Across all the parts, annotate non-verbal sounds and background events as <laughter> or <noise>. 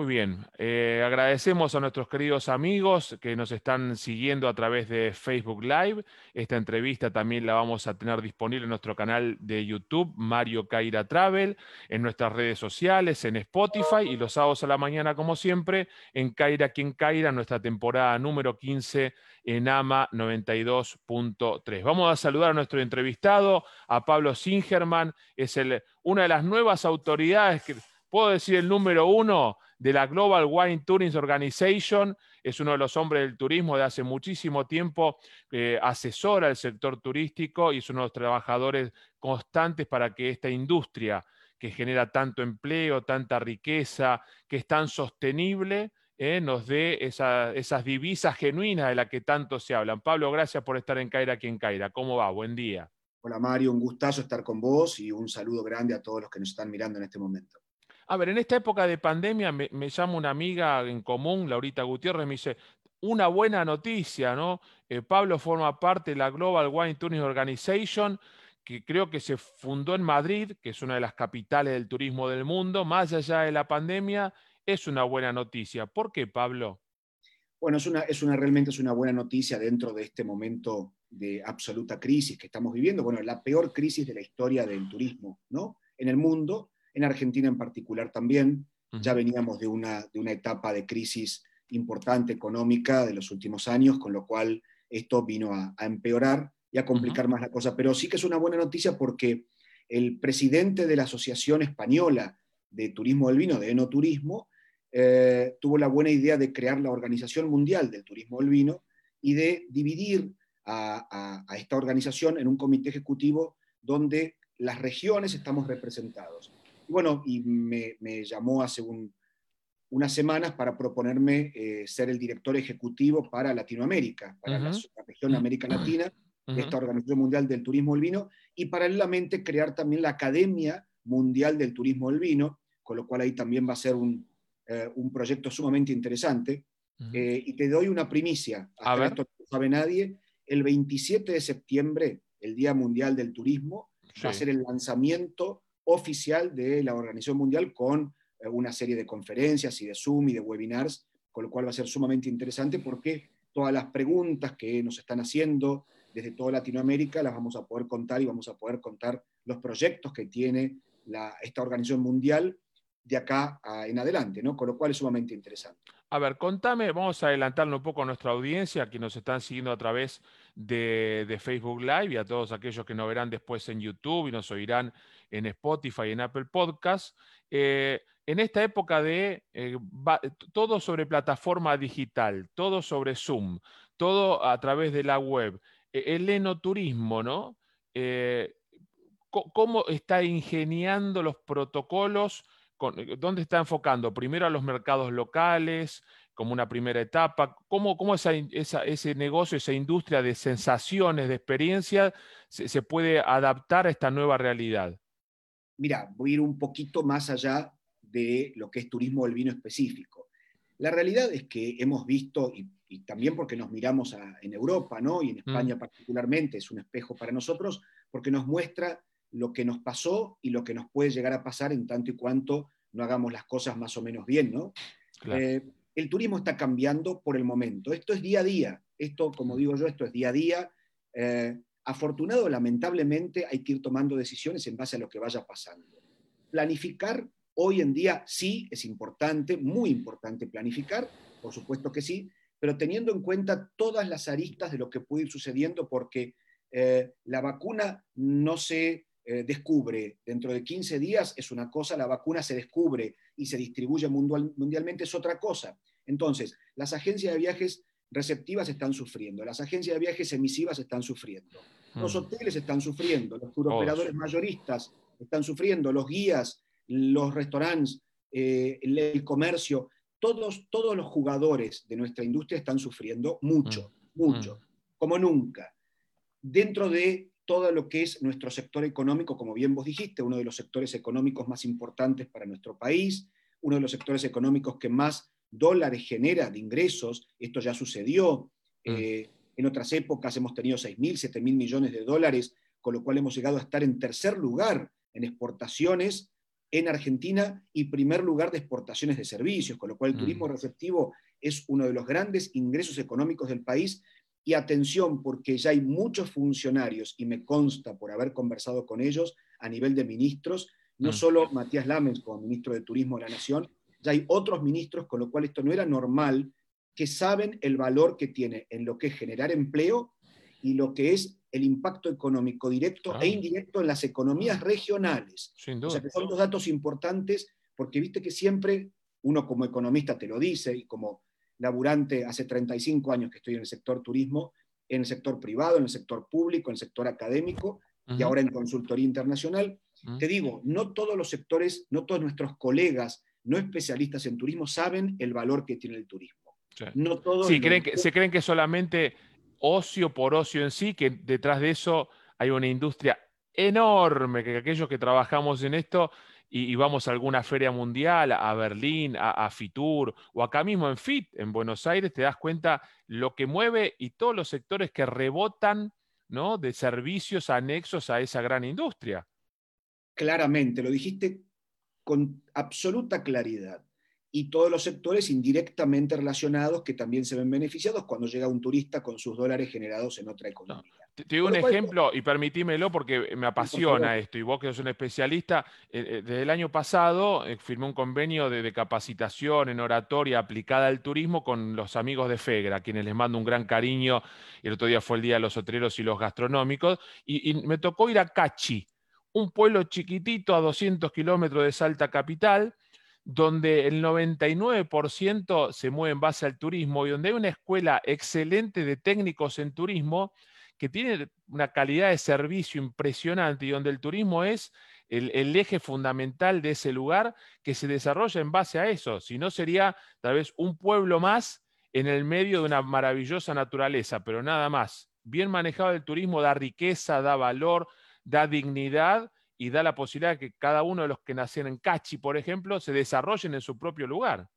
Muy bien, eh, agradecemos a nuestros queridos amigos que nos están siguiendo a través de Facebook Live. Esta entrevista también la vamos a tener disponible en nuestro canal de YouTube, Mario Caira Travel, en nuestras redes sociales, en Spotify y los sábados a la mañana, como siempre, en Caira Quien Caira, nuestra temporada número 15 en AMA 92.3. Vamos a saludar a nuestro entrevistado, a Pablo Singerman, es una de las nuevas autoridades que puedo decir el número uno de la Global Wine Tourism Organization, es uno de los hombres del turismo de hace muchísimo tiempo, eh, asesora el sector turístico y es uno de los trabajadores constantes para que esta industria que genera tanto empleo, tanta riqueza, que es tan sostenible, eh, nos dé esas divisas genuinas de las que tanto se hablan. Pablo, gracias por estar en Caira aquí en Caira. ¿Cómo va? Buen día. Hola Mario, un gustazo estar con vos y un saludo grande a todos los que nos están mirando en este momento. A ver, en esta época de pandemia me, llama una amiga en común, Laurita Gutiérrez, me dice, una buena noticia, ¿no? Eh, Pablo forma parte de la Global Wine Tourism Organization, que creo que se fundó en Madrid, que es una de las capitales del turismo del mundo, más allá de la pandemia, es una buena noticia. ¿Por qué, Pablo? Bueno, es una, es una, realmente es una buena noticia dentro de este momento de absoluta crisis que estamos viviendo. Bueno, la peor crisis de la historia del turismo, ¿no? En el mundo en Argentina en particular también. Ya veníamos de una, de una etapa de crisis importante económica de los últimos años, con lo cual esto vino a, empeorar y a complicar más la cosa. Pero sí que es una buena noticia porque el presidente de la Asociación Española de Turismo del Vino, de Enoturismo, eh, tuvo la buena idea de crear la Organización Mundial del Turismo del Vino y de dividir a, a esta organización en un comité ejecutivo donde las regiones estamos representados bueno, y me, llamó hace unas semanas para proponerme eh, ser el director ejecutivo para Latinoamérica, para la, región América Latina, de esta Organización Mundial del Turismo del Vino, y paralelamente crear también la Academia Mundial del Turismo del Vino, con lo cual ahí también va a ser un, eh, proyecto sumamente interesante. Eh, y te doy una primicia, hasta esto no sabe nadie, el 27 de septiembre, el Día Mundial del Turismo, va a ser el lanzamiento oficial de la Organización Mundial con eh, una serie de conferencias y de Zoom y de webinars, con lo cual va a ser sumamente interesante porque todas las preguntas que nos están haciendo desde toda Latinoamérica las vamos a poder contar y vamos a poder contar los proyectos que tiene esta organización mundial de acá en adelante, ¿no? Con lo cual es sumamente interesante. A ver, contame, vamos a adelantarle un poco a nuestra audiencia, que nos están siguiendo a través de, Facebook Live y a todos aquellos que nos verán después en YouTube y nos oirán en Spotify y en Apple Podcasts. Eh, en esta época de eh, todo sobre plataforma digital, todo sobre Zoom, todo a través de la web, e, el enoturismo, ¿no? Eh, ¿Cómo está ingeniando los protocolos? Eh, ¿Dónde está enfocando? Primero a los mercados locales, como una primera etapa. ¿Cómo, cómo ese negocio, esa industria de sensaciones, de experiencia, se, puede adaptar a esta nueva realidad? Mira, voy a ir un poquito más allá de lo que es turismo del vino específico. La realidad es que hemos visto, y, también porque nos miramos en Europa, ¿no? y en mm. España particularmente, es un espejo para nosotros, porque nos muestra lo que nos pasó y lo que nos puede llegar a pasar en tanto y cuanto no hagamos las cosas más o menos bien, ¿no? Eh, el turismo está cambiando por el momento. Esto es día a día. Esto, como digo yo, esto es día a día. Eh, afortunado, lamentablemente, hay que ir tomando decisiones en base a lo que vaya pasando. Planificar hoy en día sí es importante, muy importante planificar, por supuesto que sí, pero teniendo en cuenta todas las aristas de lo que puede ir sucediendo, porque eh, la vacuna no se eh, descubre dentro de 15 días es una cosa, la vacuna se descubre y se distribuye mundialmente es otra cosa. Entonces, las agencias de viajes receptivas están sufriendo, las agencias de viajes emisivas están sufriendo, los hmm. hoteles están sufriendo, los turoperadores mayoristas están sufriendo, los guías, los restaurantes, eh, el, comercio, todos, todos los jugadores de nuestra industria están sufriendo mucho, hmm. mucho, hmm. como nunca. Dentro de todo lo que es nuestro sector económico, como bien vos dijiste, uno de los sectores económicos más importantes para nuestro país, uno de los sectores económicos que más dólares genera de ingresos, esto ya sucedió. Mm. Eh, en otras épocas hemos tenido 6.000, 7.000 millones de dólares, con lo cual hemos llegado a estar en tercer lugar en exportaciones en Argentina y primer lugar de exportaciones de servicios, con lo cual el Mm. turismo receptivo es uno de los grandes ingresos económicos del país. Y atención, porque ya hay muchos funcionarios, y me consta por haber conversado con ellos a nivel de ministros, no Mm. solo Matías Lamens como ministro de Turismo de la Nación, ya hay otros ministros, con lo cual esto no era normal, que saben el valor que tiene en lo que es generar empleo y lo que es el impacto económico directo Claro. e indirecto en las economías regionales. Sin O sea, que son dos datos importantes, porque viste que siempre uno como economista te lo dice, y como laburante hace 35 años que estoy en el sector turismo, en el sector privado, en el sector público, en el sector académico y ahora en consultoría internacional, te digo, no todos los sectores, no todos nuestros colegas no especialistas en turismo saben el valor que tiene el turismo. Sí. No todos Sí, creen que, se creen que solamente ocio por ocio en sí, que detrás de eso hay una industria enorme, que aquellos que trabajamos en esto y, y vamos a alguna feria mundial, a Berlín, a, a Fitur o acá mismo en FIT, en Buenos Aires, te das cuenta lo que mueve y todos los sectores que rebotan ¿no? de servicios anexos a esa gran industria. claramente, lo dijiste con absoluta claridad. Y todos los sectores indirectamente relacionados que también se ven beneficiados cuando llega un turista con sus dólares generados en otra economía. Te, te doy un cual- ejemplo y permitímelo porque me apasiona esto y vos que sos un especialista, eh, eh, desde el año pasado eh, firmé un convenio de, de capacitación en oratoria aplicada al turismo con los amigos de FEGRA, a quienes les mando un gran cariño. El otro día fue el Día de los Hoteleros y los Gastronómicos y, y me tocó ir a Cachi, un pueblo chiquitito a 200 kilómetros de Salta Capital, donde el 99% se mueve en base al turismo y donde hay una escuela excelente de técnicos en turismo que tiene una calidad de servicio impresionante y donde el turismo es el, el eje fundamental de ese lugar que se desarrolla en base a eso. Si no, sería tal vez un pueblo más en el medio de una maravillosa naturaleza, pero nada más. Bien manejado el turismo da riqueza, da valor, da dignidad y da la posibilidad de que cada uno de los que nacen en Cachi, por ejemplo, se desarrollen en su propio lugar.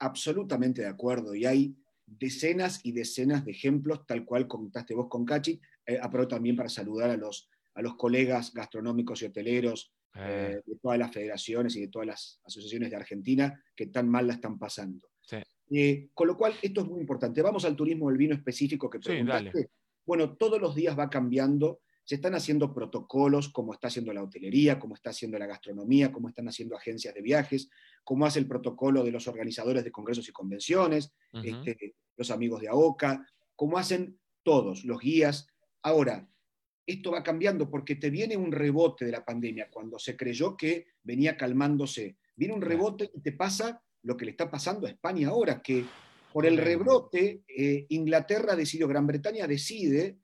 Absolutamente de acuerdo. Y hay decenas y decenas de ejemplos, tal cual comentaste vos con Cachi. Eh, aprovecho también para saludar a los, a los colegas gastronómicos y hoteleros Eh, eh, de todas las federaciones y de todas las asociaciones de Argentina que tan mal la están pasando. sí. Eh, con lo cual, esto es muy importante. Vamos al turismo del vino específico que Sí, preguntaste. dale. Bueno, todos los días va cambiando. Se están haciendo protocolos, como está haciendo la hotelería, como está haciendo la gastronomía, como están haciendo agencias de viajes, como hace el protocolo de los organizadores de congresos y convenciones, este, los amigos de AOCA, como hacen todos, los guías. Ahora, esto va cambiando porque te viene un rebote de la pandemia cuando se creyó que venía calmándose. Viene un rebote y te pasa lo que le está pasando a España ahora, que por el rebrote, eh, Inglaterra decidió, Gran Bretaña decide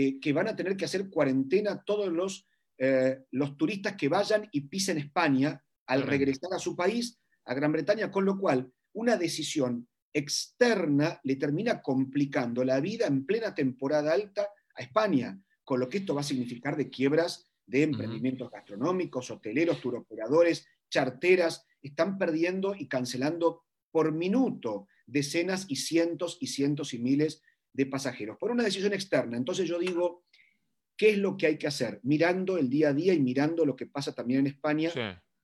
eh, que van a tener que hacer cuarentena todos los, eh, los turistas que vayan y pisen España al regresar a su país, a Gran Bretaña, con lo cual una decisión externa le termina complicando la vida en plena temporada alta a España, con lo que esto va a significar de quiebras de emprendimientos gastronómicos, hoteleros, turoperadores, charteras, están perdiendo y cancelando por minuto decenas y cientos y cientos y miles de pasajeros por una decisión externa. Entonces yo digo, ¿qué es lo que hay que hacer? Mirando el día a día y mirando lo que pasa también en España, Sí.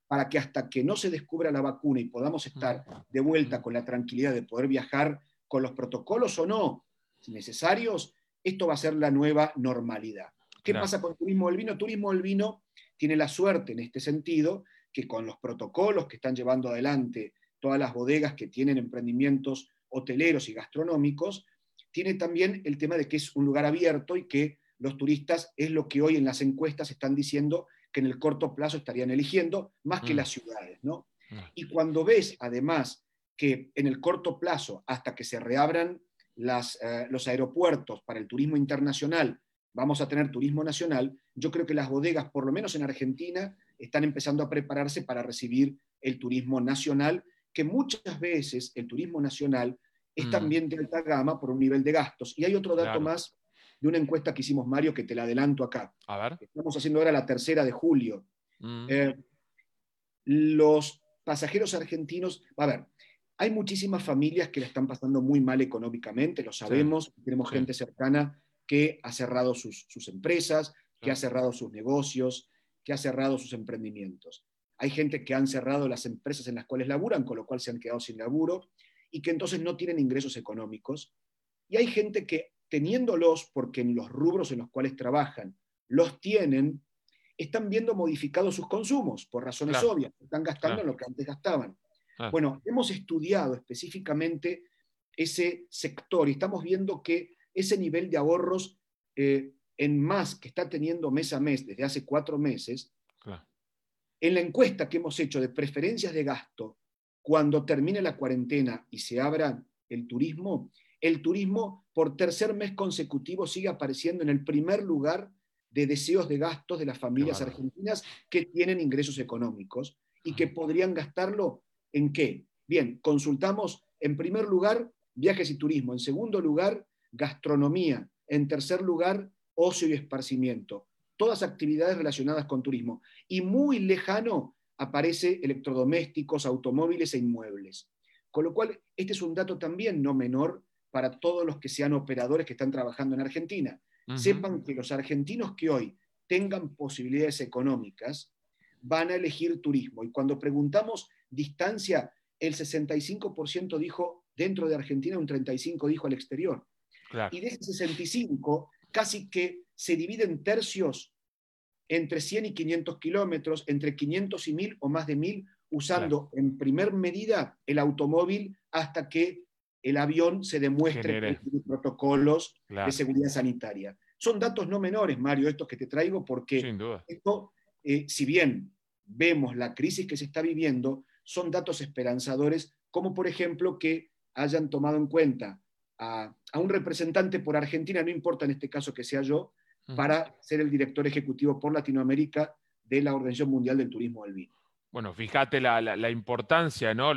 para que hasta que no se descubra la vacuna y podamos estar de vuelta con la tranquilidad de poder viajar con los protocolos o no necesarios, esto va a ser la nueva normalidad. ¿Qué Claro. pasa con turismo del vino? Turismo del vino tiene la suerte en este sentido que con los protocolos que están llevando adelante todas las bodegas que tienen emprendimientos hoteleros y gastronómicos, tiene también el tema de que es un lugar abierto y que los turistas es lo que hoy en las encuestas están diciendo que en el corto plazo estarían eligiendo, más que Mm. las ciudades, ¿no? Mm. Y cuando ves, además, que en el corto plazo, hasta que se reabran las, eh, los aeropuertos para el turismo internacional, vamos a tener turismo nacional, yo creo que las bodegas, por lo menos en Argentina, están empezando a prepararse para recibir el turismo nacional, que muchas veces el turismo nacional es Mm. también de alta gama por un nivel de gastos. Y hay otro dato Claro. más de una encuesta que hicimos, Mario, que te la adelanto acá. A ver. Estamos haciendo ahora la tercera de julio. Mm. Eh, los pasajeros argentinos, a ver, hay muchísimas familias que la están pasando muy mal económicamente, lo sabemos, tenemos sí. gente cercana que ha cerrado sus, sus empresas, que ha cerrado sus negocios, que ha cerrado sus emprendimientos. hay gente que han cerrado las empresas en las cuales laburan, con lo cual se han quedado sin laburo y que entonces no tienen ingresos económicos. Y hay gente que teniéndolos, porque en los rubros en los cuales trabajan los tienen, están viendo modificados sus consumos por razones obvias, están gastando en lo que antes gastaban. Bueno, hemos estudiado específicamente ese sector y estamos viendo que ese nivel de ahorros eh, en más que está teniendo mes a mes desde hace cuatro meses, en la encuesta que hemos hecho de preferencias de gasto, cuando termine la cuarentena y se abra el turismo, el turismo por tercer mes consecutivo sigue apareciendo en el primer lugar de deseos de gastos de las familias argentinas que tienen ingresos económicos y que podrían gastarlo en qué. Bien, consultamos en primer lugar viajes y turismo, en segundo lugar gastronomía, en tercer lugar ocio y esparcimiento, todas actividades relacionadas con turismo. Y muy lejano aparece electrodomésticos, automóviles e inmuebles. Con lo cual, este es un dato también no menor para todos los que sean operadores que están trabajando en Argentina. Sepan que los argentinos que hoy tengan posibilidades económicas van a elegir turismo. Y cuando preguntamos distancia, el 65% dijo dentro de Argentina, un 35% dijo al exterior. Y de ese 65, casi que se divide en tercios entre 100 y 500 kilómetros, entre 500 y 1000 o más de 1000, usando en primer medida el automóvil hasta que el avión se demuestre que tiene protocolos de seguridad sanitaria. Son datos no menores, Mario, estos que te traigo, porque esto, eh, si bien vemos la crisis que se está viviendo, son datos esperanzadores, como por ejemplo que hayan tomado en cuenta a, un representante por Argentina, no importa en este caso que sea yo, para ser el director ejecutivo por Latinoamérica de la Organización Mundial del Turismo del Vino. Bueno, fíjate la, importancia, ¿no?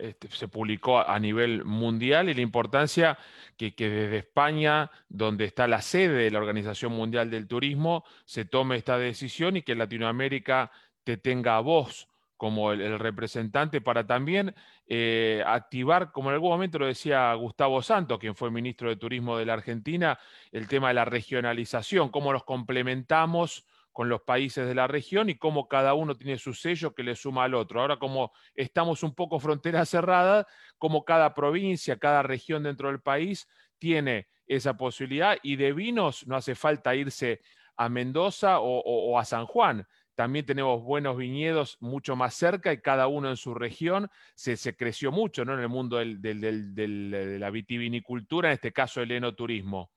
Este, se publicó a nivel mundial y la importancia que, desde España, donde está la sede de la Organización Mundial del Turismo, se tome esta decisión y que Latinoamérica te tenga voz como el, representante para también eh, activar, como en algún momento lo decía Gustavo Santos, quien fue ministro de Turismo de la Argentina, el tema de la regionalización, cómo los complementamos con los países de la región y cómo cada uno tiene su sello que le suma al otro. Ahora como estamos un poco frontera cerrada, como cada provincia, cada región dentro del país tiene esa posibilidad y de vinos no hace falta irse a Mendoza o a San Juan también tenemos buenos viñedos mucho más cerca y cada uno en su región. Se, creció mucho ¿no? en el mundo de la vitivinicultura, en este caso el enoturismo.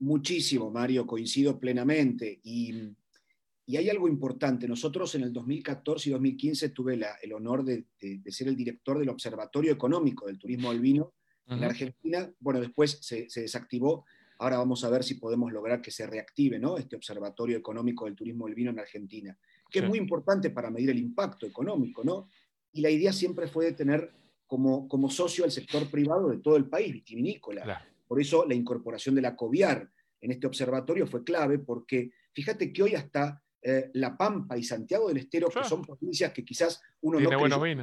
Muchísimo, Mario, coincido plenamente. Y, hay algo importante. Nosotros en el 2014 y 2015 tuve el honor de, ser el director del Observatorio Económico del Turismo del Vino en Argentina. Bueno, después se, se desactivó Ahora vamos a ver si podemos lograr que se reactive ¿no? este Observatorio Económico del Turismo del Vino en Argentina, que es muy importante para medir el impacto económico. ¿no? Y la idea siempre fue de tener como, como socio al sector privado de todo el país, vitivinícola. Por eso la incorporación de la COVIAR en este observatorio fue clave, porque fíjate que hoy hasta eh, La Pampa y Santiago del Estero, que son provincias que quizás uno no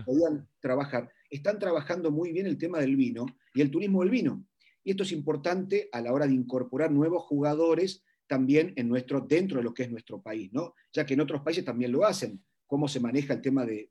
podían trabajar, están trabajando muy bien el tema del vino y el turismo del vino. Y esto es importante a la hora de incorporar nuevos jugadores también en nuestro, dentro de lo que es nuestro país, ¿no? ya que en otros países también lo hacen, cómo se maneja el tema de,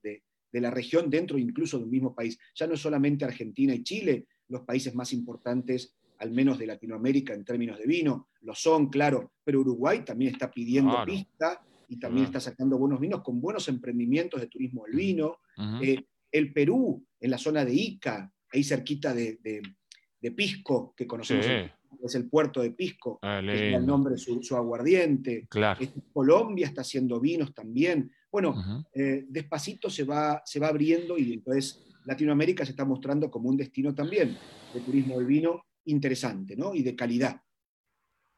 la región dentro incluso de un mismo país. Ya no es solamente Argentina y Chile los países más importantes, al menos de Latinoamérica en términos de vino, lo son, claro, pero Uruguay también está pidiendo pista y también está sacando buenos vinos con buenos emprendimientos de turismo del vino. Eh, el Perú, en la zona de Ica, ahí cerquita de, de Pisco, que conocemos, es el puerto de Pisco, ah, que es el nombre de su, aguardiente. Este, Colombia está haciendo vinos también. Bueno, eh, despacito se va, se va abriendo y entonces Latinoamérica se está mostrando como un destino también de turismo del vino interesante ¿no? y de calidad.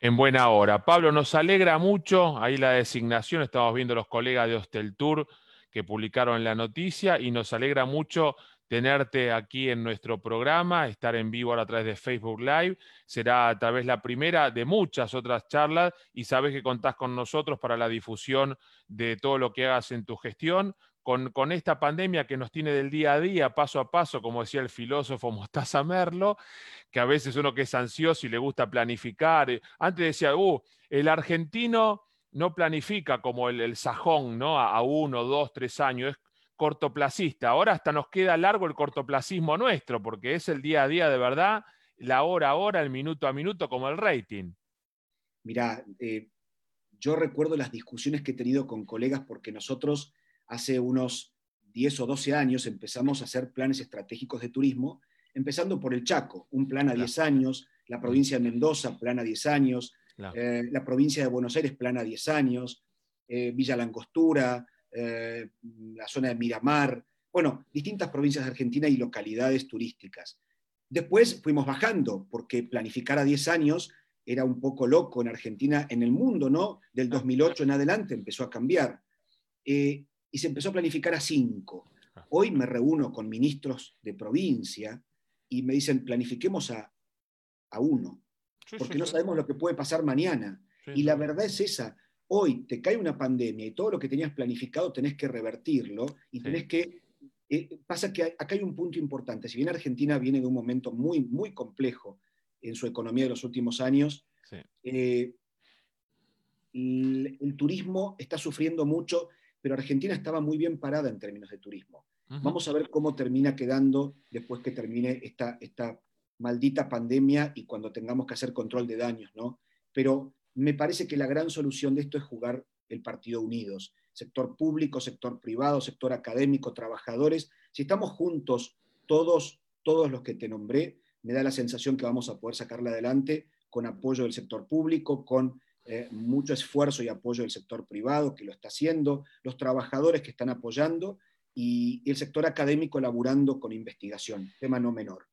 En buena hora. Pablo, nos alegra mucho ahí la designación, estamos viendo los colegas de Hostel Tour que publicaron la noticia y nos alegra mucho tenerte aquí en nuestro programa, estar en vivo ahora a través de Facebook Live. Será a través la primera de muchas otras charlas y sabes que contás con nosotros para la difusión de todo lo que hagas en tu gestión. Con, con, esta pandemia que nos tiene del día a día, paso a paso, como decía el filósofo <laughs> Mostaza Merlo, que a veces uno que es ansioso y le gusta planificar. Eh, antes decía, uh, el argentino no planifica como el, sajón, ¿no? A uno, dos, tres años cortoplacista. Ahora hasta nos queda largo el cortoplacismo nuestro, porque es el día a día de verdad, la hora a hora, el minuto a minuto, como el rating. Mirá, eh, yo recuerdo las discusiones que he tenido con colegas porque nosotros hace unos 10 o 12 años empezamos a hacer planes estratégicos de turismo, empezando por el Chaco, un plan a 10 años, la provincia de Mendoza, plan a 10 años, eh, la provincia de Buenos Aires, plan a 10 años, eh, Villa Langostura, eh, la zona de Miramar, bueno, distintas provincias de Argentina y localidades turísticas. Después fuimos bajando, porque planificar a 10 años era un poco loco en Argentina, en el mundo, ¿no? Del 2008 en adelante empezó a cambiar. y se empezó a planificar a 5. Hoy me reúno con ministros de provincia y me dicen, planifiquemos a, a uno, porque no sabemos lo que puede pasar mañana. y la verdad es esa, hoy te cae una pandemia y todo lo que tenías planificado tenés que revertirlo y tenés que... Eh, pasa que acá hay un punto importante, si bien Argentina viene de un momento muy, muy complejo en su economía de los últimos años, eh, el, turismo está sufriendo mucho, pero Argentina estaba muy bien parada en términos de turismo. Vamos a ver cómo termina quedando después que termine esta, esta maldita pandemia y cuando tengamos que hacer control de daños, ¿no? Pero me parece que la gran solución de esto es jugar el partido unidos. Sector público, sector privado, sector académico, trabajadores. Si estamos juntos, todos, todos los que te nombré, me da la sensación que vamos a poder sacarla adelante con apoyo del sector público, con eh, mucho esfuerzo y apoyo del sector privado que lo está haciendo, los trabajadores que están apoyando y, el sector académico elaborando con investigación, tema no menor.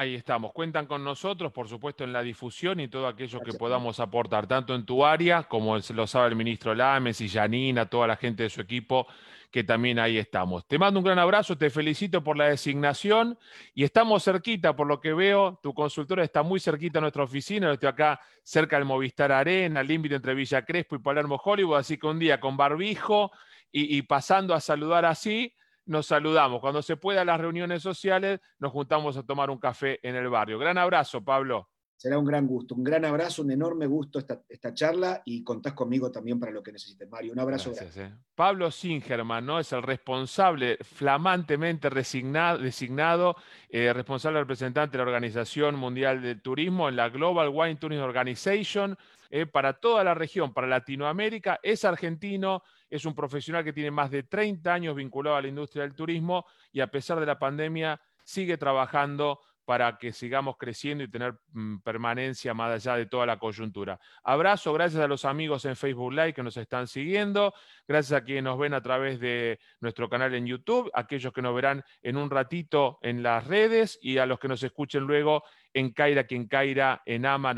Ahí estamos. Cuentan con nosotros, por supuesto, en la difusión y todo aquello que podamos aportar, tanto en tu área, como lo sabe el ministro Lames y Janina, toda la gente de su equipo, que también ahí estamos. Te mando un gran abrazo, te felicito por la designación y estamos cerquita, por lo que veo, tu consultora está muy cerquita a nuestra oficina, yo estoy acá cerca del Movistar Arena, límite entre Villa Crespo y Palermo Hollywood, así que un día con barbijo y pasando a saludar así, nos saludamos. Cuando se pueda las reuniones sociales, nos juntamos a tomar un café en el barrio. Gran abrazo, Pablo. Será un gran gusto, un gran abrazo, un enorme gusto esta, esta charla y contás conmigo también para lo que necesites, Mario. Un abrazo eh. Pablo Singerman, ¿no? Es el responsable, flamantemente designado, eh, responsable representante de la Organización Mundial del Turismo en la Global Wine Tourism Organization eh, para toda la región, para Latinoamérica. Es argentino, es un profesional que tiene más de 30 años vinculado a la industria del turismo y a pesar de la pandemia sigue trabajando para que sigamos creciendo y tener mm, permanencia más allá de toda la coyuntura. Abrazo, gracias a los amigos en Facebook Live que nos están siguiendo, gracias a quienes nos ven a través de nuestro canal en YouTube, aquellos que nos verán en un ratito en las redes y a los que nos escuchen luego en Caira quien Caira en AMA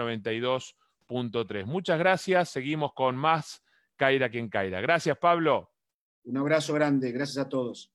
92.3. Muchas gracias, seguimos con más Caira quien Caira. Gracias, Pablo. Un abrazo grande, gracias a todos.